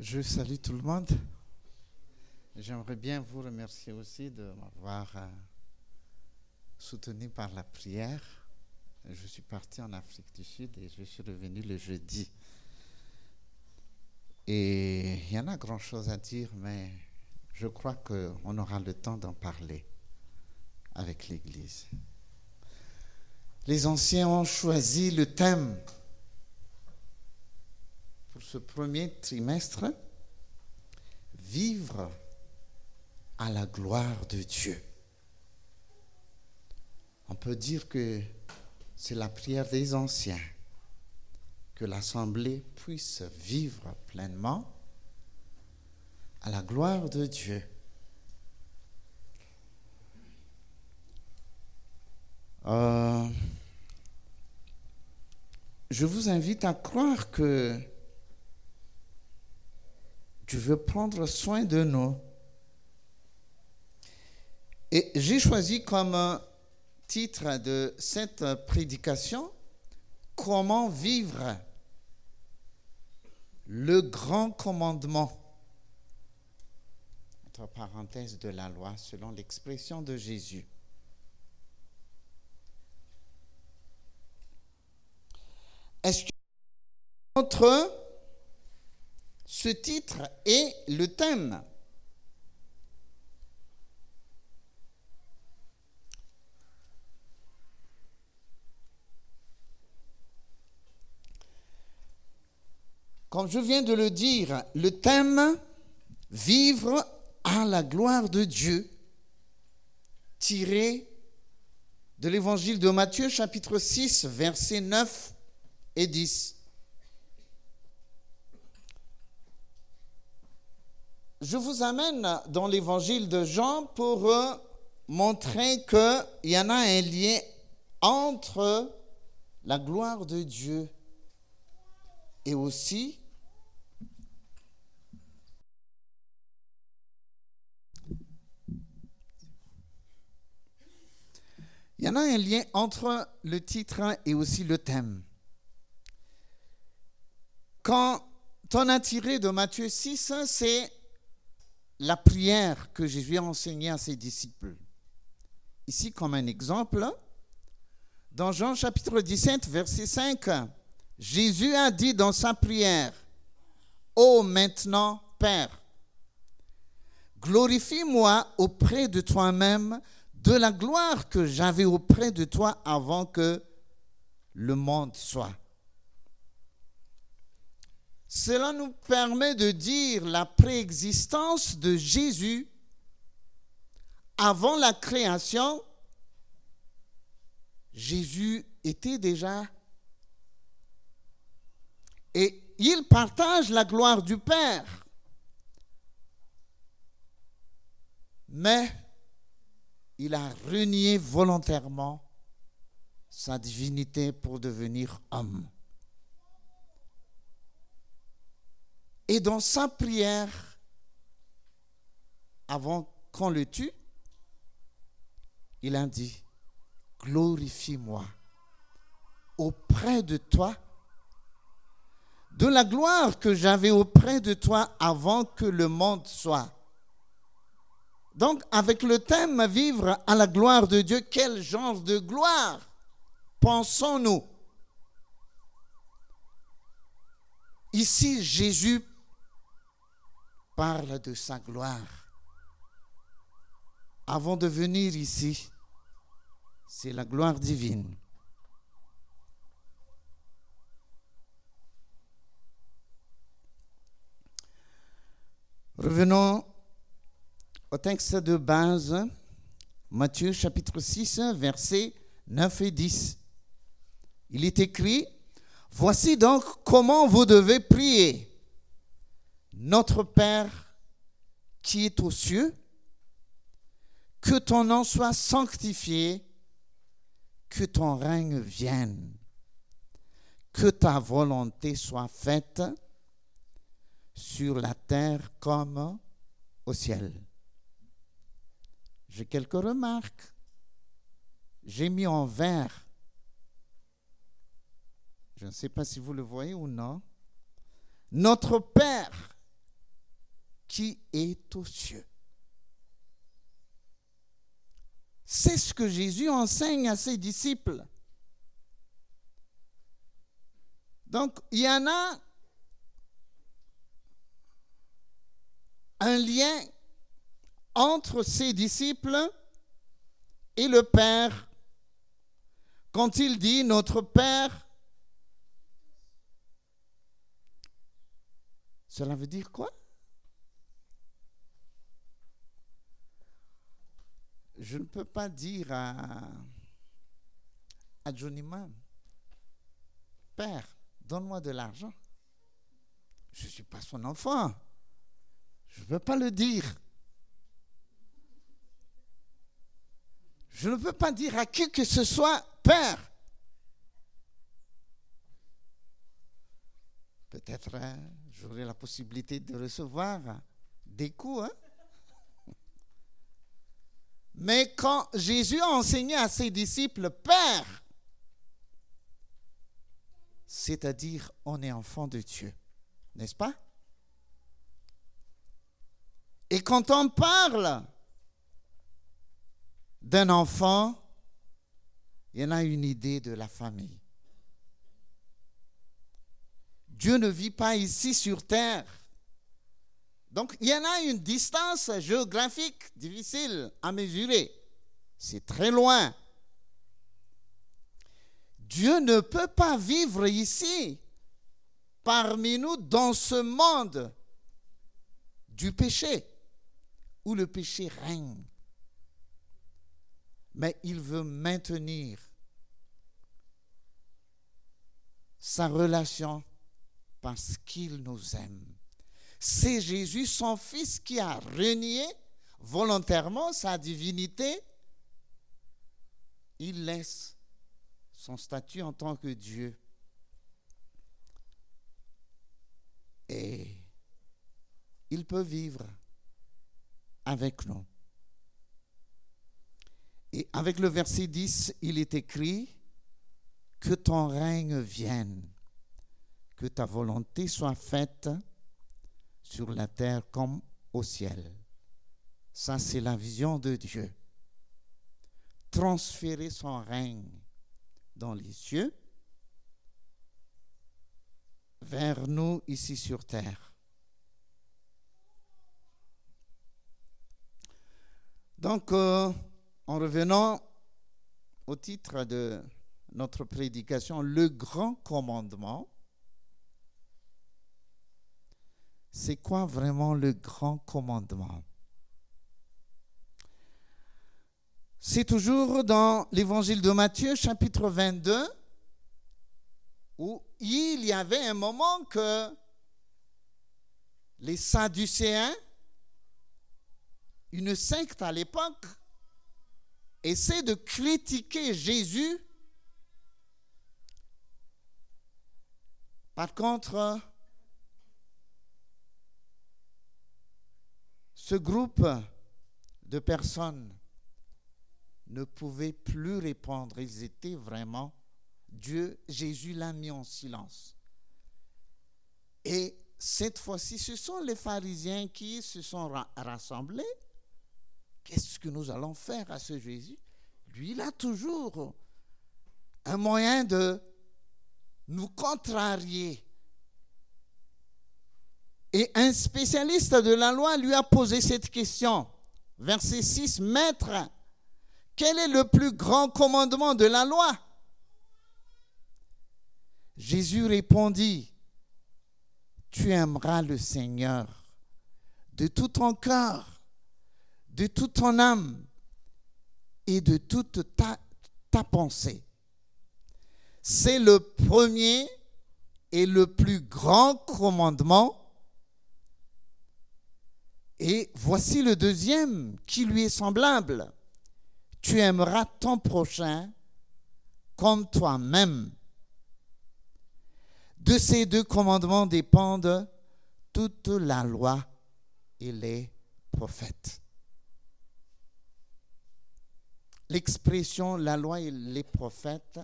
Je salue tout le monde. J'aimerais bien vous remercier aussi de m'avoir euh, soutenu par la prière. Je suis parti en Afrique du Sud et je suis revenu le jeudi. Et il y en a grand chose à dire, mais je crois qu'on aura le temps d'en parler avec l'Église. Les anciens ont choisi le thème pour ce premier trimestre, vivre à la gloire de Dieu. On peut dire que c'est la prière des anciens, que l'Assemblée puisse vivre pleinement à la gloire de Dieu. Euh, je vous invite à croire que tu veux prendre soin de nous. Et j'ai choisi comme titre de cette prédication Comment vivre le grand commandement, entre parenthèses de la loi, selon l'expression de Jésus. Est-ce que ce titre est le thème. Comme je viens de le dire, le thème Vivre à la gloire de Dieu, tiré de l'évangile de Matthieu chapitre 6, versets 9 et 10. Je vous amène dans l'évangile de Jean pour montrer qu'il y en a un lien entre la gloire de Dieu et aussi Il y en a un lien entre le titre et aussi le thème. Quand on a tiré de Matthieu 6, c'est la prière que Jésus a enseignée à ses disciples. Ici, comme un exemple, dans Jean chapitre 17, verset 5, Jésus a dit dans sa prière, Ô maintenant, Père, glorifie-moi auprès de toi-même de la gloire que j'avais auprès de toi avant que le monde soit. Cela nous permet de dire la préexistence de Jésus avant la création. Jésus était déjà et il partage la gloire du Père. Mais il a renié volontairement sa divinité pour devenir homme. Et dans sa prière, avant qu'on le tue, il a dit, glorifie-moi auprès de toi de la gloire que j'avais auprès de toi avant que le monde soit. Donc, avec le thème vivre à la gloire de Dieu, quel genre de gloire pensons-nous? Ici, Jésus parle de sa gloire. Avant de venir ici, c'est la gloire divine. Revenons au texte de base, Matthieu chapitre 6, versets 9 et 10. Il est écrit, Voici donc comment vous devez prier. Notre Père qui est aux cieux, que ton nom soit sanctifié, que ton règne vienne, que ta volonté soit faite sur la terre comme au ciel. J'ai quelques remarques. J'ai mis en vert. Je ne sais pas si vous le voyez ou non. Notre Père qui est aux cieux. C'est ce que Jésus enseigne à ses disciples. Donc, il y en a un lien entre ses disciples et le Père. Quand il dit notre Père, cela veut dire quoi? Je ne peux pas dire à, Johnny Man, Père, donne-moi de l'argent. Je ne suis pas son enfant. Je ne peux pas le dire. Je ne peux pas dire à qui que ce soit, Père. Peut-être hein, j'aurai la possibilité de recevoir des coups. Hein. Mais quand Jésus a enseigné à ses disciples, Père, c'est-à-dire on est enfant de Dieu, n'est-ce pas? Et quand on parle d'un enfant, il y en a une idée de la famille. Dieu ne vit pas ici sur terre. Donc il y en a une distance géographique difficile à mesurer. C'est très loin. Dieu ne peut pas vivre ici, parmi nous, dans ce monde du péché, où le péché règne. Mais il veut maintenir sa relation parce qu'il nous aime. C'est Jésus, son Fils, qui a renié volontairement sa divinité. Il laisse son statut en tant que Dieu. Et il peut vivre avec nous. Et avec le verset 10, il est écrit, que ton règne vienne, que ta volonté soit faite sur la terre comme au ciel. Ça, c'est la vision de Dieu. Transférer son règne dans les cieux vers nous ici sur terre. Donc, euh, en revenant au titre de notre prédication, le grand commandement, c'est quoi vraiment le grand commandement? C'est toujours dans l'évangile de Matthieu, chapitre 22, où il y avait un moment que les Sadducéens, une secte à l'époque, essaient de critiquer Jésus. Par contre, ce groupe de personnes ne pouvaient plus répondre. Ils étaient vraiment, Dieu, Jésus l'a mis en silence. Et cette fois-ci, ce sont les pharisiens qui se sont rassemblés. Qu'est-ce que nous allons faire à ce Jésus? Lui, il a toujours un moyen de nous contrarier. Et un spécialiste de la loi lui a posé cette question. Verset 6, Maître, quel est le plus grand commandement de la loi? Jésus répondit, Tu aimeras le Seigneur de tout ton cœur, de toute ton âme et de toute ta, ta pensée. C'est le premier et le plus grand commandement. Et voici le deuxième qui lui est semblable tu aimeras ton prochain comme toi-même. De ces deux commandements dépendent toute la loi et les prophètes. L'expression la loi et les prophètes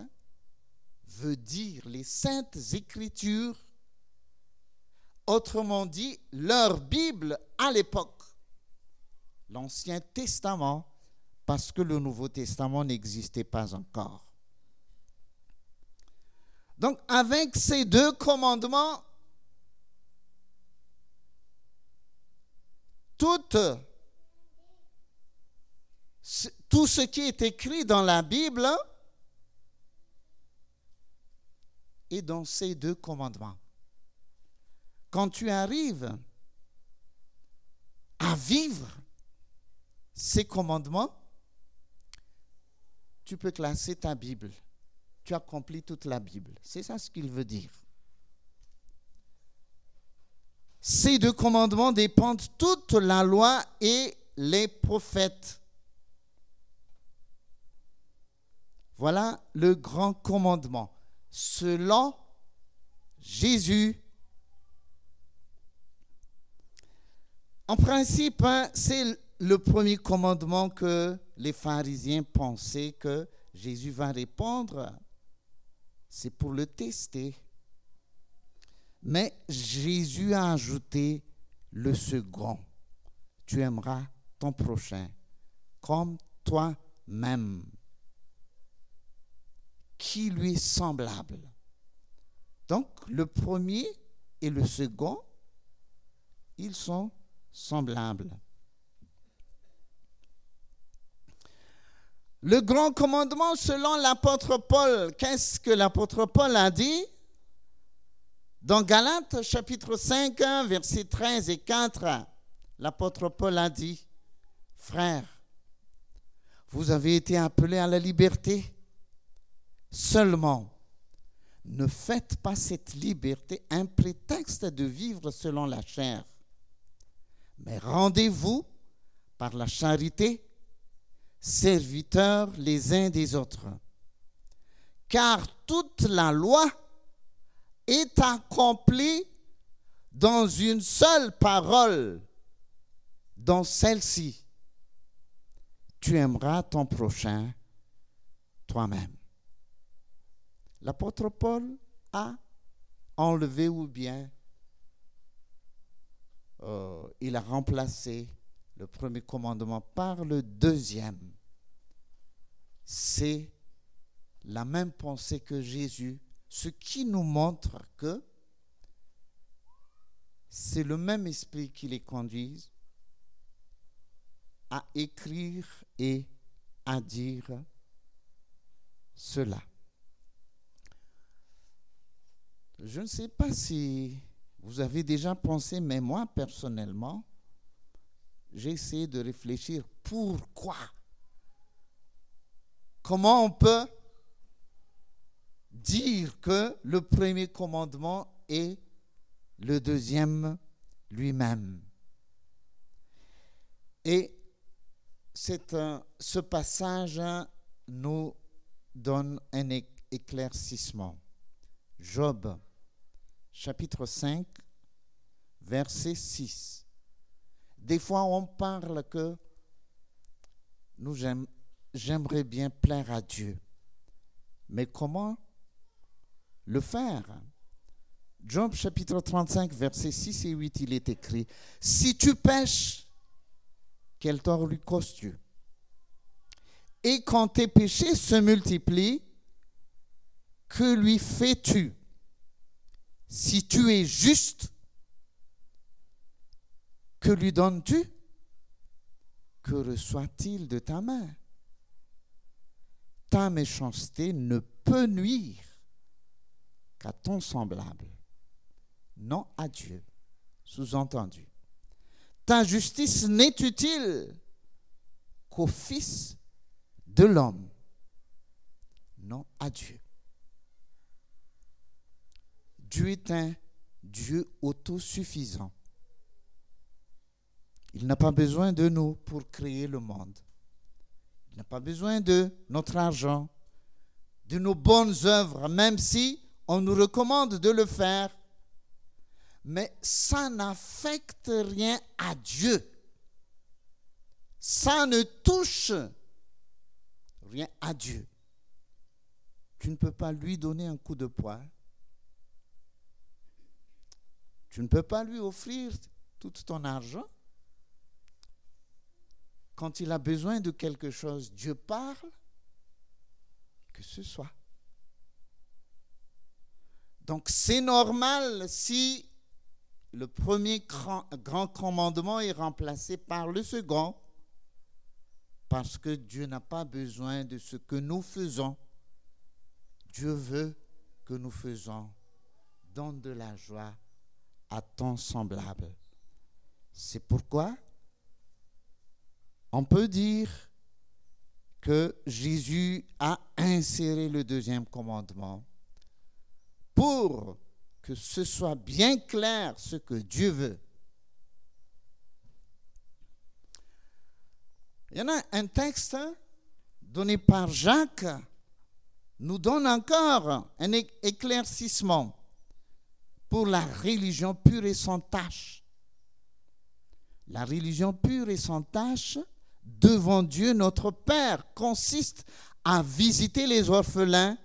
veut dire les saintes écritures Autrement dit, leur Bible à l'époque, l'Ancien Testament, parce que le Nouveau Testament n'existait pas encore. Donc avec ces deux commandements, tout, ce qui est écrit dans la Bible est dans ces deux commandements. Quand tu arrives à vivre ces commandements, tu peux classer ta Bible tu accomplis toute la Bible. C'est ça ce qu'il veut dire. Ces deux commandements dépendent toute la loi et les prophètes. Voilà le grand commandement. Selon Jésus. En principe, hein, c'est le premier commandement que les pharisiens pensaient que Jésus va répondre c'est pour le tester. Mais Jésus a ajouté le second. Tu aimeras ton prochain comme toi-même, qui lui est semblable. Donc le premier et le second, ils sont Le grand commandement selon l'apôtre Paul, qu'est-ce que l'apôtre Paul a dit? Dans Galates chapitre 5, versets 13 et 4, l'apôtre Paul a dit, Frères, vous avez été appelés à la liberté. Seulement, ne faites pas cette liberté un prétexte de vivre selon la chair, mais rendez-vous par la charité serviteurs les uns des autres. Car toute la loi est accomplie dans une seule parole, dans celle-ci. Tu aimeras ton prochain toi-même. L'apôtre Paul a enlevé ou bien euh, il a remplacé le premier commandement par le deuxième. C'est la même pensée que Jésus, ce qui nous montre que c'est le même esprit qui les conduise à écrire et à dire cela. Je ne sais pas si vous avez déjà pensé, mais moi personnellement, j'ai essayé de réfléchir pourquoi? Comment on peut dire que le premier commandement est le deuxième lui-même? Et ce passage nous donne un éclaircissement. Job, chapitre 5, verset 6. Des fois, on parle que nous j'aimerais bien plaire à Dieu. Mais comment le faire? Job chapitre 35, versets 6 et 8, il est écrit, Si tu pêches, quel tort lui cause-tu Et quand tes péchés se multiplient, que lui fais-tu Si tu es juste, que lui donnes-tu? Que reçoit-il de ta main? Ta méchanceté ne peut nuire qu'à ton semblable, non à Dieu. Sous-entendu. Ta justice n'est utile qu'au Fils de l'homme, non à Dieu. Dieu est un Dieu autosuffisant. Il n'a pas besoin de nous pour créer le monde. Il n'a pas besoin de notre argent, de nos bonnes œuvres, même si on nous recommande de le faire. Mais ça n'affecte rien à Dieu. Ça ne touche rien à Dieu. Tu ne peux pas lui donner un coup de poing. Tu ne peux pas lui offrir tout ton argent. Quand il a besoin de quelque chose, Dieu parle, que ce soit. Donc c'est normal si le premier grand, commandement est remplacé par le second, parce que Dieu n'a pas besoin de ce que nous faisons. Dieu veut que nous faisons. Donne de la joie à ton semblable. C'est pourquoi on peut dire que Jésus a inséré le deuxième commandement pour que ce soit bien clair ce que Dieu veut. Il y en a un texte donné par Jacques nous donne encore un éclaircissement pour la religion pure et sans tâche. La religion pure et sans tâche devant Dieu notre Père consiste à visiter les orphelins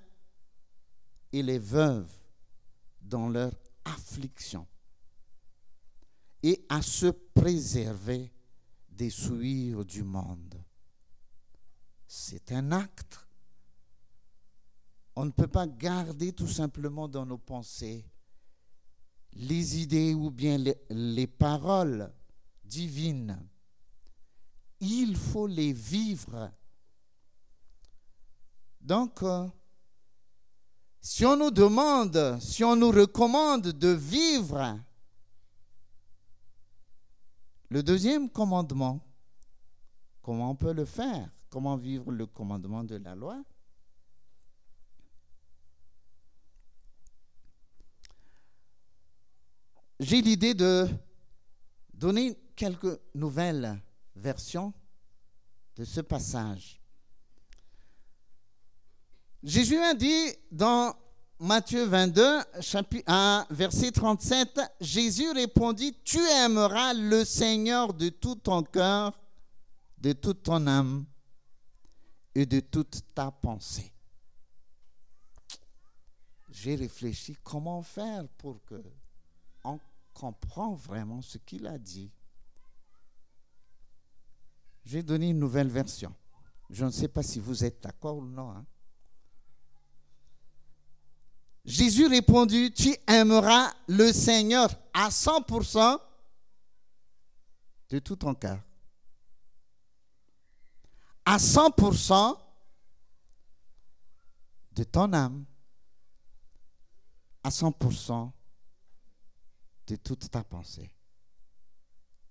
et les veuves dans leur affliction et à se préserver des souillures du monde. C'est un acte. On ne peut pas garder tout simplement dans nos pensées les idées ou bien les, les paroles divines. Il faut les vivre. Donc, euh, si on nous demande, si on nous recommande de vivre le deuxième commandement, comment on peut le faire? Comment vivre le commandement de la loi? J'ai l'idée de donner quelques nouvelles versions de ce passage. Jésus a dit dans Matthieu 22, chapitre verset 37, Jésus répondit, Tu aimeras le Seigneur de tout ton cœur, de toute ton âme et de toute ta pensée. J'ai réfléchi comment faire pour que on comprenne vraiment ce qu'il a dit. J'ai donné une nouvelle version. Je ne sais pas si vous êtes d'accord ou non. Hein. Jésus répondit, tu aimeras le Seigneur à 100% de tout ton cœur. À 100% de ton âme. À 100% de toute ta pensée.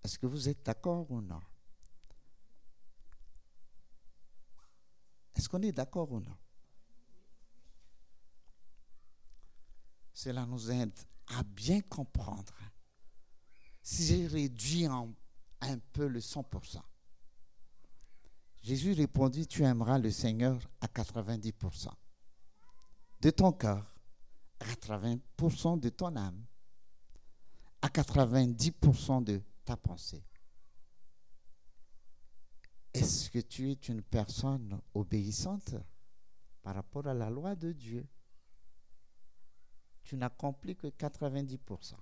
Est-ce que vous êtes d'accord ou non? Est-ce qu'on est, d'accord ou non? Cela nous aide à bien comprendre. Si j'ai réduit un peu le 100%, Jésus répondit, tu aimeras le Seigneur à 90% de ton cœur, à 80% de ton âme, à 90% de ta pensée. Est-ce que tu es une personne obéissante par rapport à la loi de Dieu? Tu n'accomplis que 90%.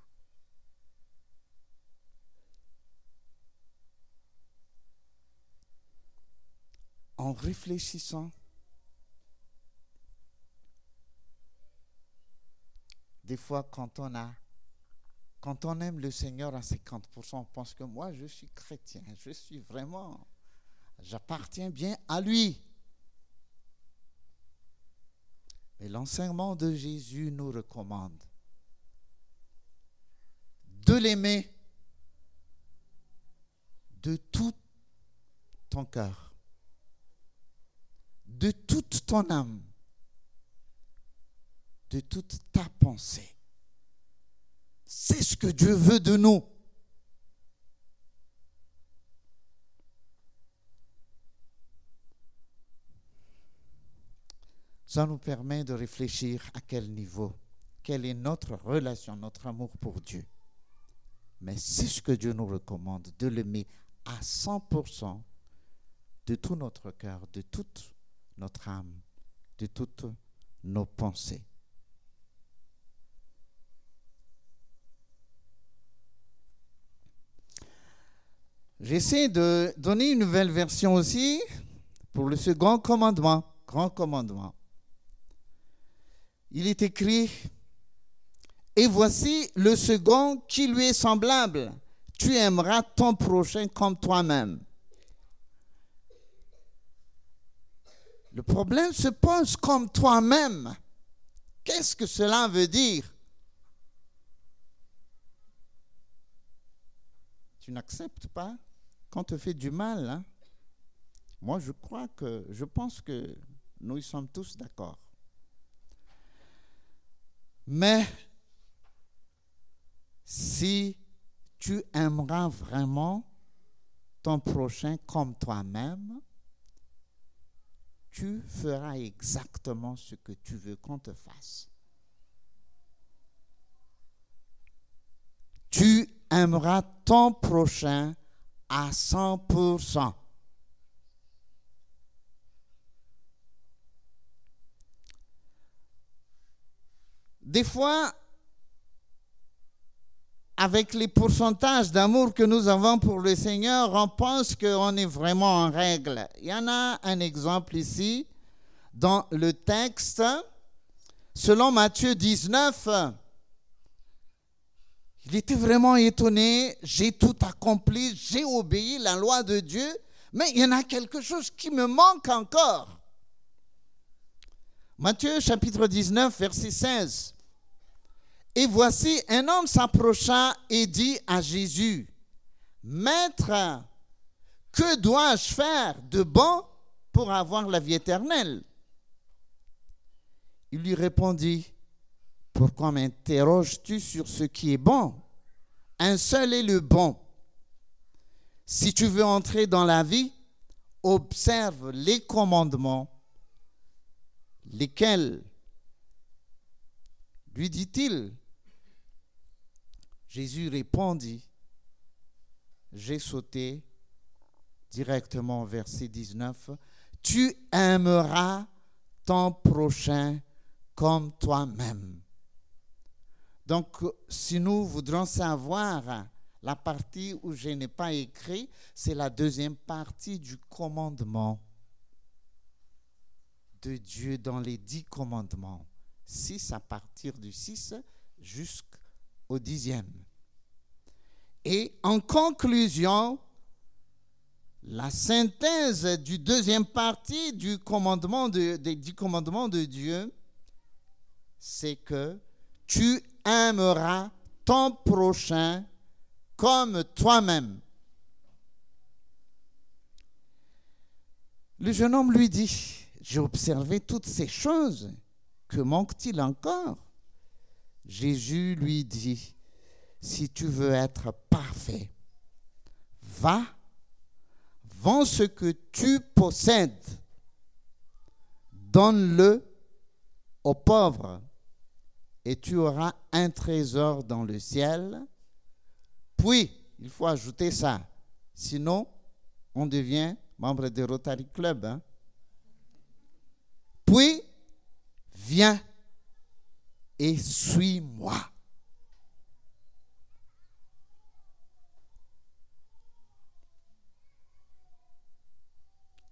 En réfléchissant, des fois quand on a quand on aime le Seigneur à 50%, on pense que moi je suis chrétien, je suis vraiment J'appartiens bien à lui. Mais l'enseignement de Jésus nous recommande de l'aimer de tout ton cœur, de toute ton âme, de toute ta pensée. C'est ce que Dieu veut de nous. Ça nous permet de réfléchir à quel niveau, quelle est notre relation, notre amour pour Dieu. Mais c'est ce que Dieu nous recommande, de l'aimer à 100% de tout notre cœur, de toute notre âme, de toutes nos pensées. J'essaie de donner une nouvelle version aussi pour le second commandement, grand commandement. Il est écrit, et voici le second qui lui est semblable, tu aimeras ton prochain comme toi-même. Le problème se pose comme toi-même. Qu'est-ce que cela veut dire? Tu n'acceptes pas? Quand te fait du mal. Hein? Moi, je crois que, je pense que nous y sommes tous d'accord. Mais si tu aimeras vraiment ton prochain comme toi-même, tu feras exactement ce que tu veux qu'on te fasse. Tu aimeras ton prochain à 100%. Des fois, avec les pourcentages d'amour que nous avons pour le Seigneur, on pense qu'on est vraiment en règle. Il y en a un exemple ici dans le texte. Selon Matthieu 19, il était vraiment étonné, j'ai tout accompli, j'ai obéi la loi de Dieu, mais il y en a quelque chose qui me manque encore. Matthieu chapitre 19, verset 16. Et voici, un homme s'approcha et dit à Jésus, Maître, que dois-je faire de bon pour avoir la vie éternelle? Il lui répondit, pourquoi m'interroges-tu sur ce qui est bon. Un seul est le bon. Si tu veux entrer dans la vie, observe les commandements, lesquels, lui dit-il, Jésus répondit, j'ai sauté directement au verset 19, tu aimeras ton prochain comme toi-même. Donc, si nous voudrons savoir la partie où je n'ai pas écrit, c'est la deuxième partie du commandement de Dieu dans les dix commandements. Six à partir du 6 jusqu'au dixième. Et en conclusion, la synthèse du deuxième partie du commandement des dix commandements de Dieu, c'est que tu aimeras ton prochain comme toi-même. Le jeune homme lui dit, j'ai observé toutes ces choses, que manque-t-il encore? Jésus lui dit, si tu veux être parfait, va, vends ce que tu possèdes, donne-le aux pauvres et tu auras un trésor dans le ciel. Puis, il faut ajouter ça. Sinon, on devient membre du Rotary Club. Hein. Puis, viens et suis-moi.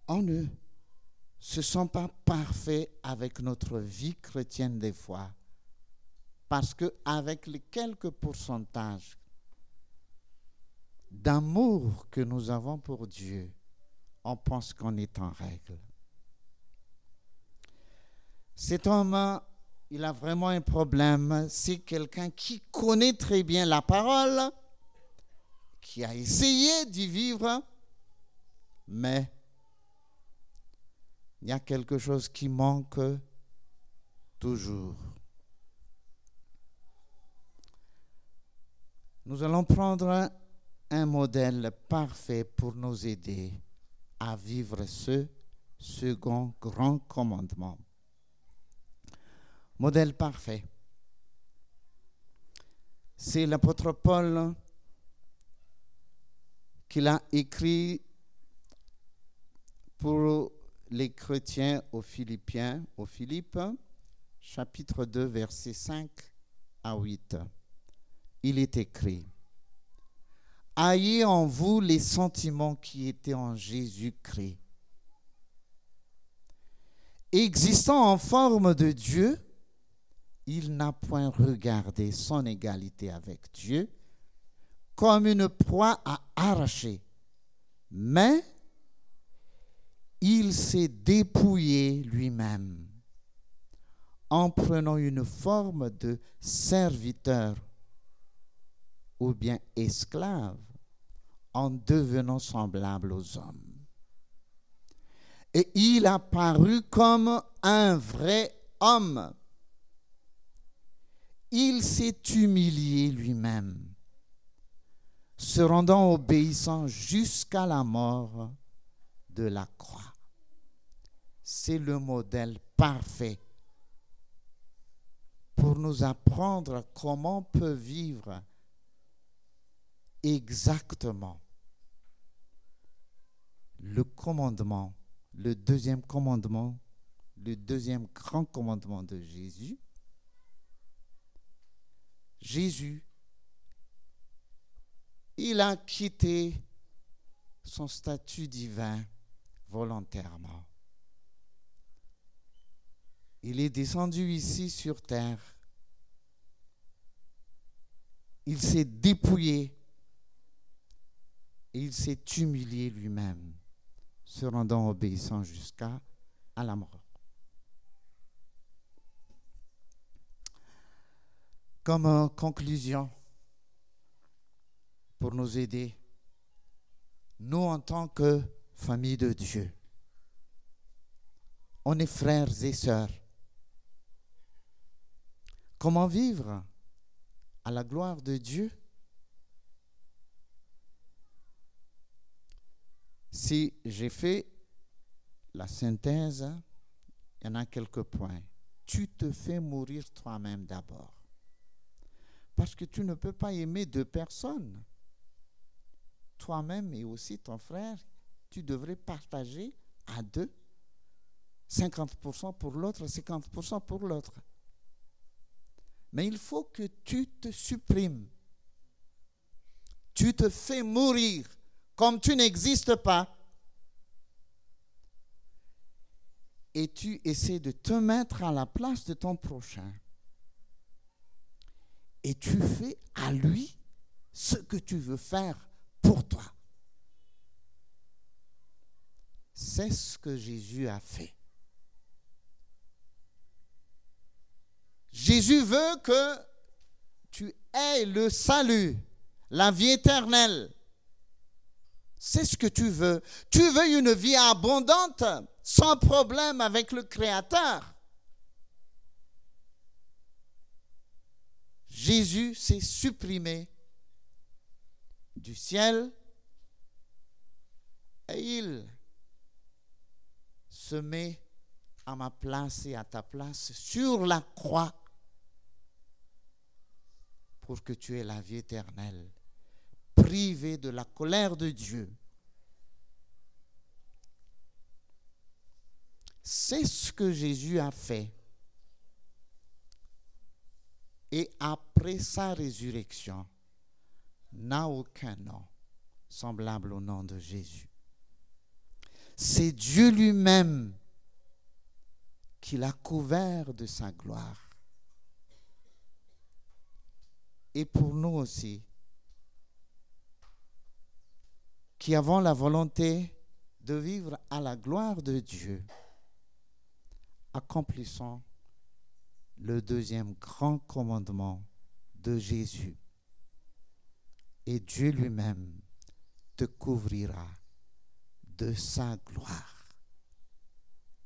On ne se sent pas parfait avec notre vie chrétienne des fois. Parce qu'avec les quelques pourcentages d'amour que nous avons pour Dieu, on pense qu'on est en règle. Cet homme, il a vraiment un problème. C'est quelqu'un qui connaît très bien la parole, qui a essayé d'y vivre, mais il y a quelque chose qui manque toujours. Nous allons prendre un modèle parfait pour nous aider à vivre ce second grand commandement. Modèle parfait. C'est l'apôtre Paul qui l'a écrit pour les chrétiens aux Philippiens, aux Philippes, chapitre 2, versets 5 à 8 il est écrit, ayez en vous les sentiments qui étaient en Jésus-Christ. Existant en forme de Dieu, il n'a point regardé son égalité avec Dieu comme une proie à arracher, mais il s'est dépouillé lui-même en prenant une forme de serviteur ou bien esclave en devenant semblable aux hommes. Et il a paru comme un vrai homme. Il s'est humilié lui-même, se rendant obéissant jusqu'à la mort de la croix. C'est le modèle parfait pour nous apprendre comment on peut vivre exactement le commandement, le deuxième commandement, le deuxième grand commandement de Jésus. Jésus, il a quitté son statut divin volontairement. Il est descendu ici sur terre. Il s'est dépouillé il s'est humilié lui-même, se rendant obéissant jusqu'à la mort. Comme conclusion, pour nous aider, nous en tant que famille de Dieu, on est frères et sœurs. Comment vivre à la gloire de Dieu Si j'ai fait la synthèse, il y en a quelques points. Tu te fais mourir toi-même d'abord. Parce que tu ne peux pas aimer deux personnes. Toi-même et aussi ton frère, tu devrais partager à deux. 50% pour l'autre, 50% pour l'autre. Mais il faut que tu te supprimes. Tu te fais mourir comme tu n'existes pas. Et tu essaies de te mettre à la place de ton prochain. Et tu fais à lui ce que tu veux faire pour toi. C'est ce que Jésus a fait. Jésus veut que tu aies le salut, la vie éternelle. C'est ce que tu veux. Tu veux une vie abondante, sans problème avec le Créateur. Jésus s'est supprimé du ciel et il se met à ma place et à ta place sur la croix pour que tu aies la vie éternelle privé de la colère de Dieu. C'est ce que Jésus a fait. Et après sa résurrection, n'a aucun nom semblable au nom de Jésus. C'est Dieu lui-même qui l'a couvert de sa gloire. Et pour nous aussi, qui avons la volonté de vivre à la gloire de Dieu, accomplissons le deuxième grand commandement de Jésus. Et Dieu lui-même te couvrira de sa gloire.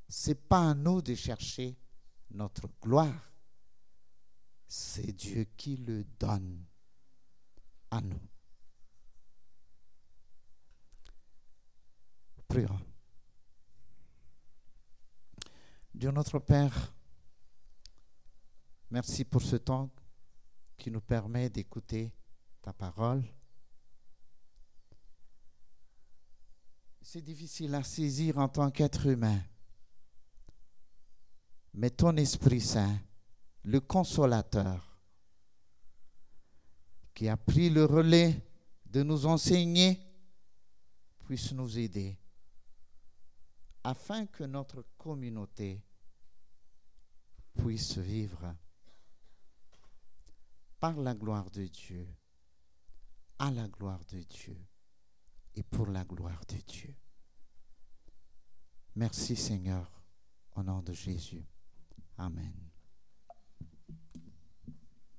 Ce n'est pas à nous de chercher notre gloire, c'est Dieu qui le donne à nous. Dieu notre Père, merci pour ce temps qui nous permet d'écouter ta parole. C'est difficile à saisir en tant qu'être humain, mais ton Esprit Saint, le consolateur, qui a pris le relais de nous enseigner puisse nous aider afin que notre communauté puisse vivre par la gloire de Dieu, à la gloire de Dieu et pour la gloire de Dieu. Merci Seigneur, au nom de Jésus. Amen.